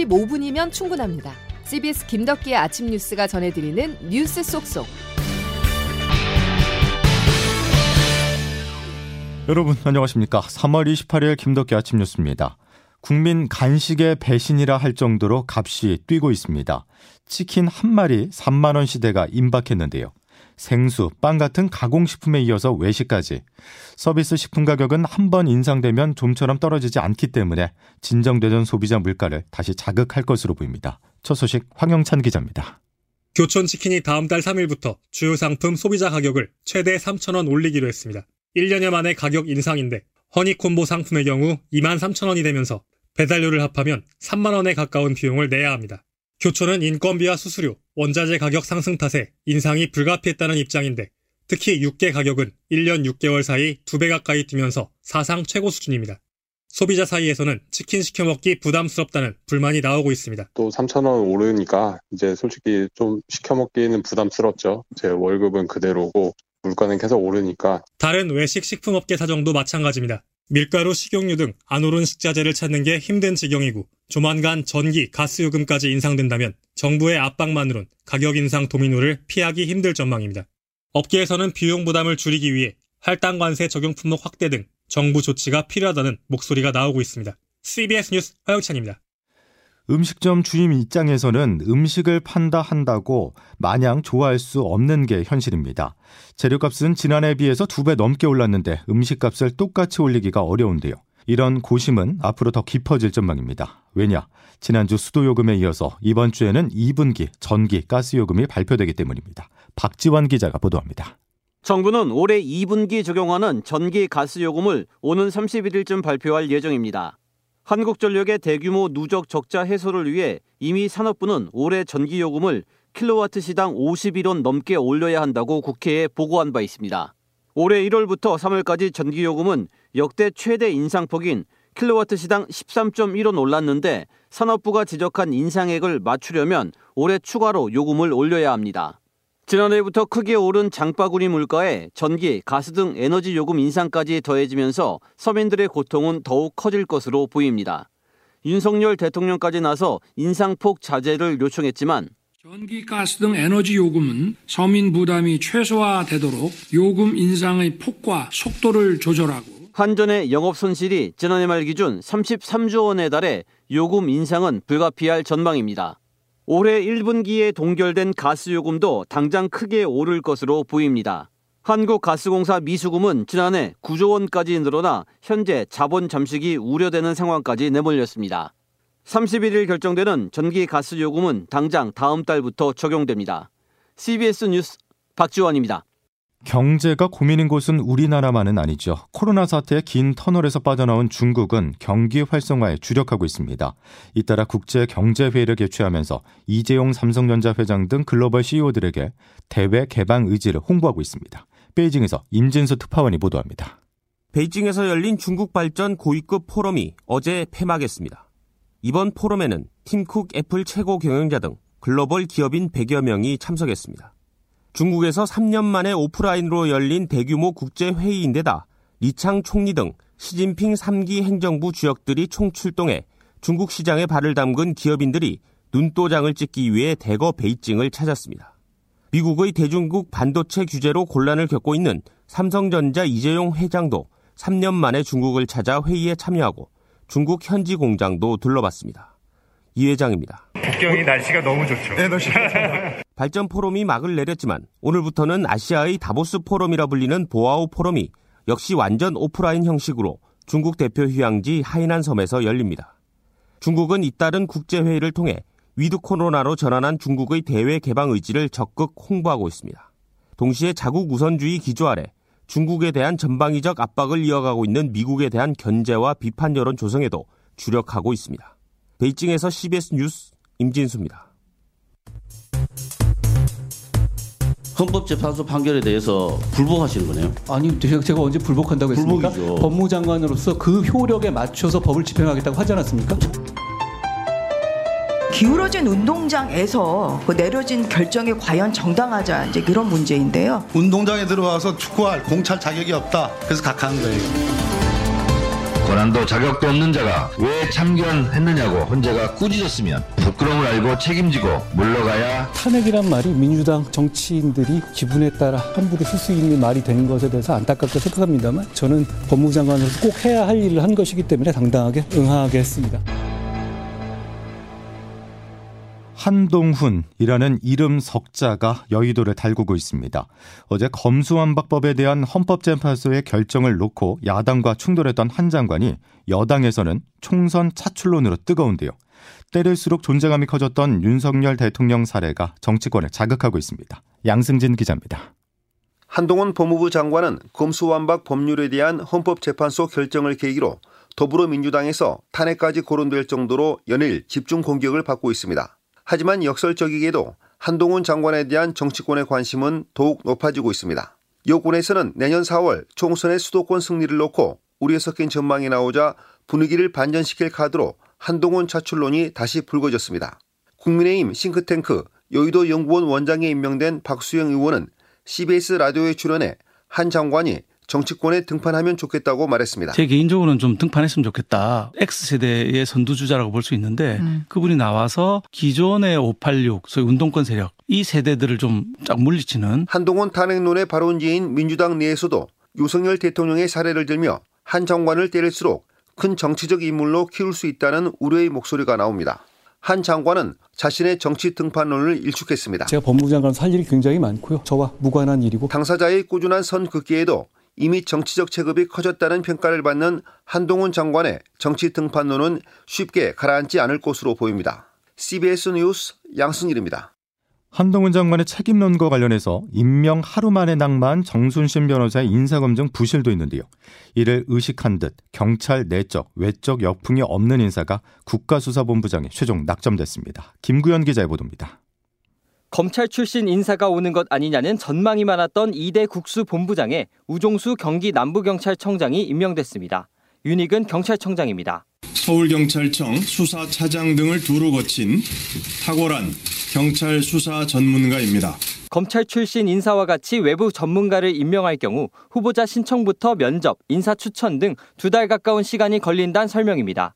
45분이면 충분합니다. CBS 김덕기의 아침 뉴스가 전해드리는 뉴스 속속. 여러분 안녕하십니까? 3월 28일 김덕기 아침 뉴스입니다. 국민 간식의 배신이라 할 정도로 값이 뛰고 있습니다. 치킨 한 마리 3만 원 시대가 임박했는데요. 생수, 빵 같은 가공식품에 이어서 외식까지 서비스 식품 가격은 한 번 인상되면 좀처럼 떨어지지 않기 때문에 진정되던 소비자 물가를 다시 자극할 것으로 보입니다. 첫 소식 황영찬 기자입니다. 교촌 치킨이 다음 달 3일부터 주요 상품 소비자 가격을 최대 3,000원 올리기로 했습니다. 1년여 만에 가격 인상인데 허니콤보 상품의 경우 2만 3천원이 되면서 배달료를 합하면 3만 원에 가까운 비용을 내야 합니다. 교촌은 인건비와 수수료, 원자재 가격 상승 탓에 인상이 불가피했다는 입장인데 특히 육개 가격은 1년 6개월 사이 2배 가까이 뛰면서 사상 최고 수준입니다. 소비자 사이에서는 치킨 시켜 먹기 부담스럽다는 불만이 나오고 있습니다. 또 3,000원 오르니까 이제 솔직히 좀 시켜 먹기는 부담스럽죠. 제 월급은 그대로고 물가는 계속 오르니까. 다른 외식 식품업계 사정도 마찬가지입니다. 밀가루, 식용유 등 안 오른 식자재를 찾는 게 힘든 지경이고 조만간 전기, 가스 요금까지 인상된다면 정부의 압박만으론 가격 인상 도미노를 피하기 힘들 전망입니다. 업계에서는 비용 부담을 줄이기 위해 할당 관세 적용 품목 확대 등 정부 조치가 필요하다는 목소리가 나오고 있습니다. CBS 뉴스 화영찬입니다. 음식점 주임 입장에서는 음식을 판다 한다고 마냥 좋아할 수 없는 게 현실입니다. 재료값은 지난해에 비해서 두 배 넘게 올랐는데 음식값을 똑같이 올리기가 어려운데요. 이런 고심은 앞으로 더 깊어질 전망입니다. 왜냐? 지난주 수도요금에 이어서 이번 주에는 2분기 전기, 가스요금이 발표되기 때문입니다. 박지원 기자가 보도합니다. 정부는 올해 2분기 적용하는 전기, 가스요금을 오는 31일쯤 발표할 예정입니다. 한국전력의 대규모 누적 적자 해소를 위해 이미 산업부는 올해 전기요금을 킬로와트 시당 51원 넘게 올려야 한다고 국회에 보고한 바 있습니다. 올해 1월부터 3월까지 전기요금은 역대 최대 인상폭인 킬로와트 시당 13.1원 올랐는데 산업부가 지적한 인상액을 맞추려면 올해 추가로 요금을 올려야 합니다. 지난해부터 크게 오른 장바구니 물가에 전기, 가스 등 에너지 요금 인상까지 더해지면서 서민들의 고통은 더욱 커질 것으로 보입니다. 윤석열 대통령까지 나서 인상폭 자제를 요청했지만 전기, 가스 등 에너지 요금은 서민 부담이 최소화되도록 요금 인상의 폭과 속도를 조절하고 한전의 영업 손실이 지난해 말 기준 33조 원에 달해 요금 인상은 불가피할 전망입니다. 올해 1분기에 동결된 가스요금도 당장 크게 오를 것으로 보입니다. 한국가스공사 미수금은 지난해 9조 원까지 늘어나 현재 자본 잠식이 우려되는 상황까지 내몰렸습니다. 31일 결정되는 전기 가스 요금은 당장 다음 달부터 적용됩니다. CBS 뉴스 박지원입니다. 경제가 고민인 곳은 우리나라만은 아니죠. 코로나 사태의 긴 터널에서 빠져나온 중국은 경기 활성화에 주력하고 있습니다. 잇따라 국제 경제 회의를 개최하면서 이재용 삼성전자 회장 등 글로벌 CEO들에게 대외 개방 의지를 홍보하고 있습니다. 베이징에서 임진수 특파원이 보도합니다. 베이징에서 열린 중국 발전 고위급 포럼이 어제 폐막했습니다. 이번 포럼에는 팀쿡 애플 최고 경영자 등 글로벌 기업인 100여 명이 참석했습니다. 중국에서 3년 만에 오프라인으로 열린 대규모 국제회의인데다 리창 총리 등 시진핑 3기 행정부 주역들이 총출동해 중국 시장에 발을 담근 기업인들이 눈도장을 찍기 위해 대거 베이징을 찾았습니다. 미국의 대중국 반도체 규제로 곤란을 겪고 있는 삼성전자 이재용 회장도 3년 만에 중국을 찾아 회의에 참여하고 중국 현지 공장도 둘러봤습니다. 이 회장입니다. 북경이 날씨가 너무 좋죠. 네, 날씨 발전 포럼이 막을 내렸지만 오늘부터는 아시아의 다보스 포럼이라 불리는 보아오 포럼이 역시 완전 오프라인 형식으로 중국 대표 휴양지 하이난 섬에서 열립니다. 중국은 잇따른 국제회의를 통해 위드 코로나로 전환한 중국의 대외 개방 의지를 적극 홍보하고 있습니다. 동시에 자국 우선주의 기조 아래 중국에 대한 전방위적 압박을 이어가고 있는 미국에 대한 견제와 비판 여론 조성에도 주력하고 있습니다. 베이징에서 CBS 뉴스 임진수입니다. 헌법재판소 판결에 대해서 불복하시는 거네요? 아니, 제가 언제 불복한다고 했습니까? 불복이죠. 법무장관으로서 그 효력에 맞춰서 법을 집행하겠다고 하지 않았습니까? 기울어진 운동장에서 그 내려진 결정이 과연 정당하자 이제 그런 문제인데요. 운동장에 들어와서 축구할 공찰 자격이 없다. 그래서 각하한 거예요. 권한도 자격도 없는 자가 왜 참견했느냐고 헌재가 꾸짖었으면 부끄러움을 알고 책임지고 물러가야 탄핵이란 말이 민주당 정치인들이 기분에 따라 함부로 쓸 수 있는 말이 된 것에 대해서 안타깝게 생각합니다만 저는 법무장관으로서 꼭 해야 할 일을 한 것이기 때문에 당당하게 응하게 했습니다. 한동훈이라는 이름 석자가 여의도를 달구고 있습니다. 어제 검수완박법에 대한 헌법재판소의 결정을 놓고 야당과 충돌했던 한 장관이 여당에서는 총선 차출론으로 뜨거운데요. 때릴수록 존재감이 커졌던 윤석열 대통령 사례가 정치권을 자극하고 있습니다. 양승진 기자입니다. 한동훈 법무부 장관은 검수완박 법률에 대한 헌법재판소 결정을 계기로 더불어민주당에서 탄핵까지 거론될 정도로 연일 집중 공격을 받고 있습니다. 하지만 역설적이게도 한동훈 장관에 대한 정치권의 관심은 더욱 높아지고 있습니다. 여권에서는 내년 4월 총선의 수도권 승리를 놓고 우려 섞인 전망이 나오자 분위기를 반전시킬 카드로 한동훈 차출론이 다시 불거졌습니다. 국민의힘 싱크탱크 여의도 연구원 원장에 임명된 박수영 의원은 CBS 라디오에 출연해 한 장관이 정치권에 등판하면 좋겠다고 말했습니다. 제 개인적으로는 좀 등판했으면 좋겠다. X세대의 선두주자라고 볼 수 있는데 음. 그분이 나와서 기존의 586 소위 운동권 세력 이 세대들을 좀 쫙 물리치는 한동훈 탄핵론의 발원지인 민주당 내에서도 유석열 대통령의 사례를 들며 한 장관을 때릴수록 큰 정치적 인물로 키울 수 있다는 우려의 목소리가 나옵니다. 한 장관은 자신의 정치 등판론을 일축했습니다. 제가 법무장관 살 일이 굉장히 많고요. 저와 무관한 일이고 당사자의 꾸준한 선긋기에도 이미 정치적 체급이 커졌다는 평가를 받는 한동훈 장관의 정치 등판론은 쉽게 가라앉지 않을 것으로 보입니다. CBS 뉴스 양승일입니다. 한동훈 장관의 책임론과 관련해서 임명 하루 만에 낭만 정순신 변호사의 인사검증 부실도 있는데요. 이를 의식한 듯 경찰 내적, 외적 역풍이 없는 인사가 국가수사본부장에 최종 낙점됐습니다. 김구현 기자의 보도입니다. 검찰 출신 인사가 오는 것 아니냐는 전망이 많았던 이대 국수 본부장에 우종수 경기 남부경찰청장이 임명됐습니다. 윤익은 경찰청장입니다. 서울경찰청 수사차장 등을 두루 거친 탁월한 경찰 수사 전문가입니다. 검찰 출신 인사와 같이 외부 전문가를 임명할 경우 후보자 신청부터 면접, 인사 추천 등 두 달 가까운 시간이 걸린다는 설명입니다.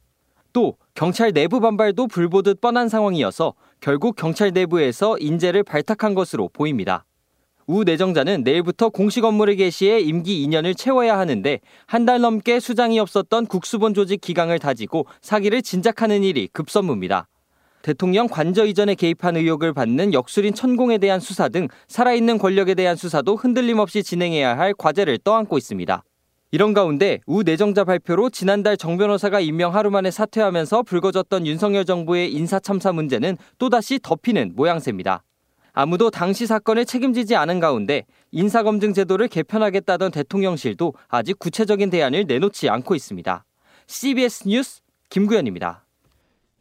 또 경찰 내부 반발도 불보듯 뻔한 상황이어서 결국 경찰 내부에서 인재를 발탁한 것으로 보입니다. 우 내정자는 내일부터 공식 업무를 개시해 임기 2년을 채워야 하는데 한 달 넘게 수장이 없었던 국수본 조직 기강을 다지고 사기를 진작하는 일이 급선무입니다. 대통령 관저 이전에 개입한 의혹을 받는 역술인 천공에 대한 수사 등 살아있는 권력에 대한 수사도 흔들림 없이 진행해야 할 과제를 떠안고 있습니다. 이런 가운데 우 내정자 발표로 지난달 정 변호사가 임명 하루 만에 사퇴하면서 불거졌던 윤석열 정부의 인사 참사 문제는 또다시 덮이는 모양새입니다. 아무도 당시 사건을 책임지지 않은 가운데 인사검증 제도를 개편하겠다던 대통령실도 아직 구체적인 대안을 내놓지 않고 있습니다. CBS 뉴스 김구현입니다.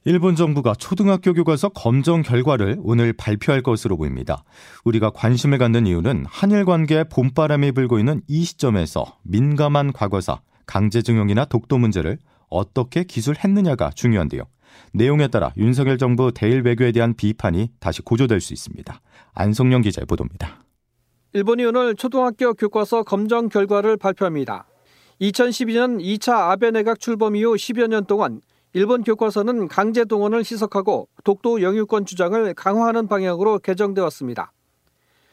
일본 정부가 초등학교 교과서 검정 결과를 오늘 발표할 것으로 보입니다. 우리가 관심을 갖는 이유는 한일 관계에 봄바람이 불고 있는 이 시점에서 민감한 과거사, 강제징용이나 독도 문제를 어떻게 기술했느냐가 중요한데요. 내용에 따라 윤석열 정부 대일 외교에 대한 비판이 다시 고조될 수 있습니다. 안성영 기자의 보도입니다. 일본이 오늘 초등학교 교과서 검정 결과를 발표합니다. 2012년 2차 아베 내각 출범 이후 10여 년 동안 일본 교과서는 강제 동원을 희석하고 독도 영유권 주장을 강화하는 방향으로 개정돼 왔습니다.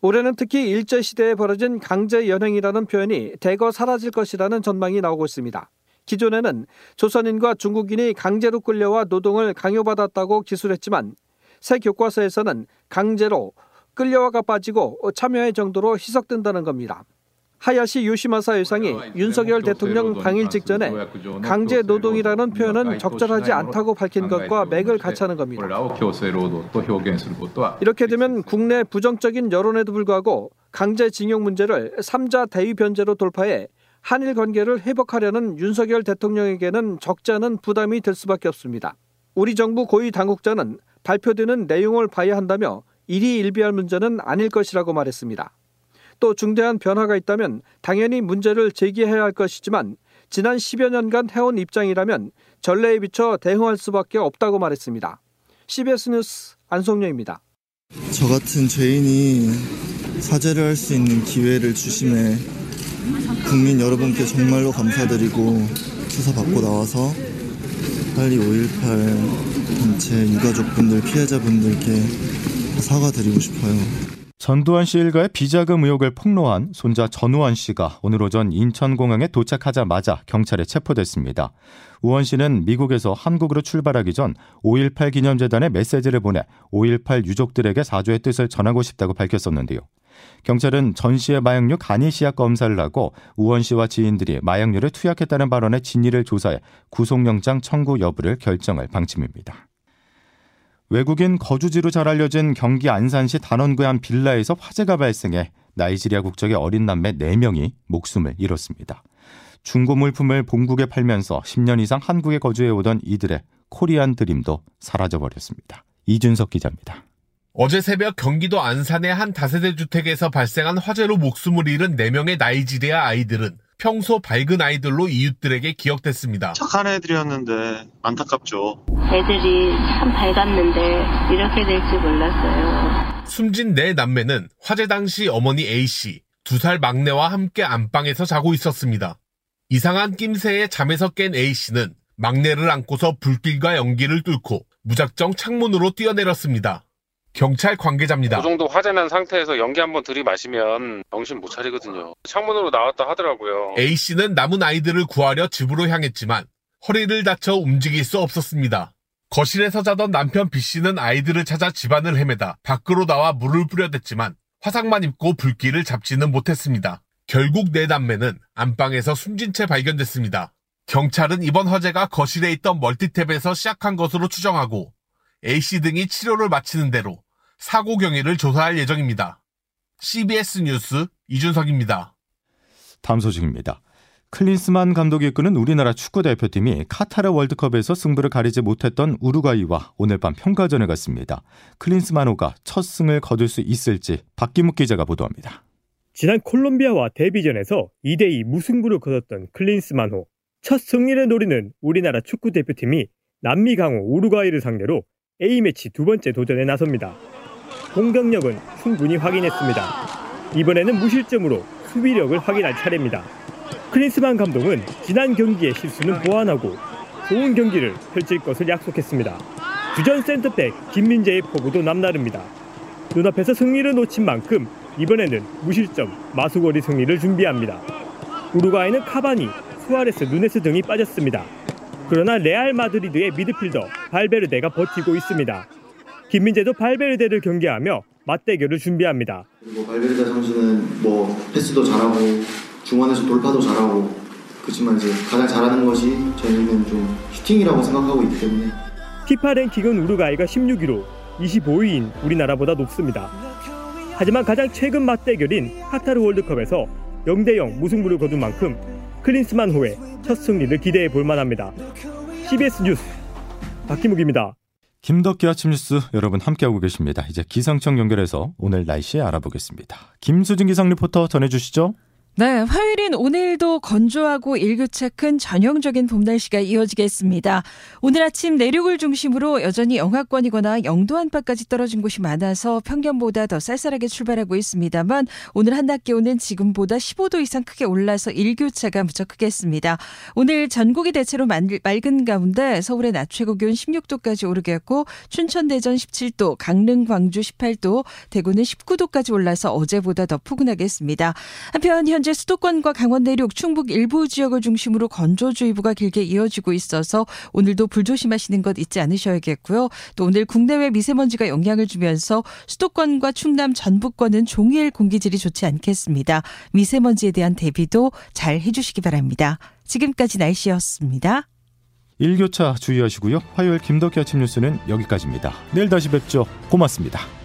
올해는 특히 일제시대에 벌어진 강제 연행이라는 표현이 대거 사라질 것이라는 전망이 나오고 있습니다. 기존에는 조선인과 중국인이 강제로 끌려와 노동을 강요받았다고 기술했지만 새 교과서에서는 강제로 끌려와가 빠지고 참여의 정도로 희석된다는 겁니다. 하야시 요시마사 의상이 윤석열 대통령 당일 직전에 강제 노동이라는 표현은 적절하지 않다고 밝힌 것과 맥을 같이 하는 겁니다. 이렇게 되면 국내 부정적인 여론에도 불구하고 강제징용 문제를 3자 대위 변제로 돌파해 한일 관계를 회복하려는 윤석열 대통령에게는 적지 않은 부담이 될 수밖에 없습니다. 우리 정부 고위 당국자는 발표되는 내용을 봐야 한다며 일이 일비할 문제는 아닐 것이라고 말했습니다. 또 중대한 변화가 있다면 당연히 문제를 제기해야 할 것이지만 지난 10여 년간 해온 입장이라면 전례에 비춰 대응할 수밖에 없다고 말했습니다. CBS 뉴스 안성료입니다. 저 같은 죄인이 사죄를 할 수 있는 기회를 주심에 국민 여러분께 정말로 감사드리고 수사 받고 나와서 빨리 5.18 단체 유가족분들 피해자분들께 사과드리고 싶어요. 전두환 씨 일가의 비자금 의혹을 폭로한 손자 전우환 씨가 오늘 오전 인천공항에 도착하자마자 경찰에 체포됐습니다. 우원 씨는 미국에서 한국으로 출발하기 전 5.18 기념재단에 메시지를 보내 5.18 유족들에게 사죄의 뜻을 전하고 싶다고 밝혔었는데요. 경찰은 전 씨의 마약류 간이 시약 검사를 하고 우원 씨와 지인들이 마약류를 투약했다는 발언의 진위를 조사해 구속영장 청구 여부를 결정할 방침입니다. 외국인 거주지로 잘 알려진 경기 안산시 단원구의 한 빌라에서 화재가 발생해 나이지리아 국적의 어린 남매 4명이 목숨을 잃었습니다. 중고 물품을 본국에 팔면서 10년 이상 한국에 거주해 오던 이들의 코리안 드림도 사라져버렸습니다. 이준석 기자입니다. 어제 새벽 경기도 안산의 한 다세대 주택에서 발생한 화재로 목숨을 잃은 4명의 나이지리아 아이들은 평소 밝은 아이들로 이웃들에게 기억됐습니다. 착한 애들이었는데 안타깝죠. 애들이 참 밝았는데 이렇게 될 줄 몰랐어요. 숨진 네 남매는 화재 당시 어머니 A씨, 두 살 막내와 함께 안방에서 자고 있었습니다. 이상한 낌새에 잠에서 깬 A씨는 막내를 안고서 불길과 연기를 뚫고 무작정 창문으로 뛰어내렸습니다. 경찰 관계자입니다. 그 정도 화재 난 상태에서 연기 한번 들이마시면 정신 못 차리거든요. 창문으로 나왔다 하더라고요. A씨는 남은 아이들을 구하려 집으로 향했지만 허리를 다쳐 움직일 수 없었습니다. 거실에서 자던 남편 B씨는 아이들을 찾아 집안을 헤매다 밖으로 나와 물을 뿌려댔지만 화상만 입고 불길을 잡지는 못했습니다. 결국 네 남매는 안방에서 숨진 채 발견됐습니다. 경찰은 이번 화재가 거실에 있던 멀티탭에서 시작한 것으로 추정하고 A씨 등이 치료를 마치는 대로 사고 경위를 조사할 예정입니다. CBS 뉴스 이준석입니다. 다음 소식입니다. 클린스만 감독이 이끄는 우리나라 축구 대표팀이 카타르 월드컵에서 승부를 가리지 못했던 우루과이와 오늘 밤 평가전에 갔습니다. 클린스만호가 첫 승을 거둘 수 있을지 박기묵 기자가 보도합니다. 지난 콜롬비아와 데뷔전에서 2대2 무승부를 거뒀던 클린스만호. 첫 승리를 노리는 우리나라 축구 대표팀이 남미 강호 우루과이를 상대로 A매치 두 번째 도전에 나섭니다. 공격력은 충분히 확인했습니다. 이번에는 무실점으로 수비력을 확인할 차례입니다. 클린스만 감독은 지난 경기의 실수는 보완하고 좋은 경기를 펼칠 것을 약속했습니다. 주전 센터백 김민재의 포부도 남다릅니다. 눈앞에서 승리를 놓친 만큼 이번에는 무실점 마수걸이 승리를 준비합니다. 우루과이는 카바니, 수아레스, 누네스 등이 빠졌습니다. 그러나 레알 마드리드의 미드필더 발베르데가 버티고 있습니다. 김민재도 발베르데를 경계하며 맞대결을 준비합니다. 그리고 발베르데 선수는 뭐 패스도 잘하고 중원에서 돌파도 잘하고 그렇지만 이제 가장 잘하는 것이 저희는 좀 슈팅이라고 생각하고 있기 때문에 피파 랭킹은 우루과이가 16위로 25위인 우리나라보다 높습니다. 하지만 가장 최근 맞대결인 카타르 월드컵에서 0대0 무승부를 거둔 만큼 클린스만 호의 첫 승리를 기대해 볼 만합니다. CBS 뉴스 박기묵입니다. 김덕기 아침 뉴스 여러분 함께하고 계십니다. 이제 기상청 연결해서 오늘 날씨 알아보겠습니다. 김수진 기상 리포터 전해주시죠. 네, 화요일인 오늘도 건조하고 일교차 큰 전형적인 봄 날씨가 이어지겠습니다. 오늘 아침 내륙을 중심으로 여전히 영하권이거나 영도 안팎까지 떨어진 곳이 많아서 평년보다 더 쌀쌀하게 출발하고 있습니다만 오늘 한낮 기온은 지금보다 15도 이상 크게 올라서 일교차가 무척 크겠습니다. 오늘 전국이 대체로 맑은 가운데 서울의 낮 최고 기온 16도까지 오르겠고 춘천 대전 17도, 강릉 광주 18도, 대구는 19도까지 올라서 어제보다 더 푸근하겠습니다. 한편 현재 현재 수도권과 강원 내륙, 충북 일부 지역을 중심으로 건조주의보가 길게 이어지고 있어서 오늘도 불조심하시는 것 잊지 않으셔야겠고요. 또 오늘 국내외 미세먼지가 영향을 주면서 수도권과 충남 전북권은 종일 공기질이 좋지 않겠습니다. 미세먼지에 대한 대비도 잘 해주시기 바랍니다. 지금까지 날씨였습니다. 일교차 주의하시고요. 화요일 김덕기 아침 뉴스는 여기까지입니다. 내일 다시 뵙죠. 고맙습니다.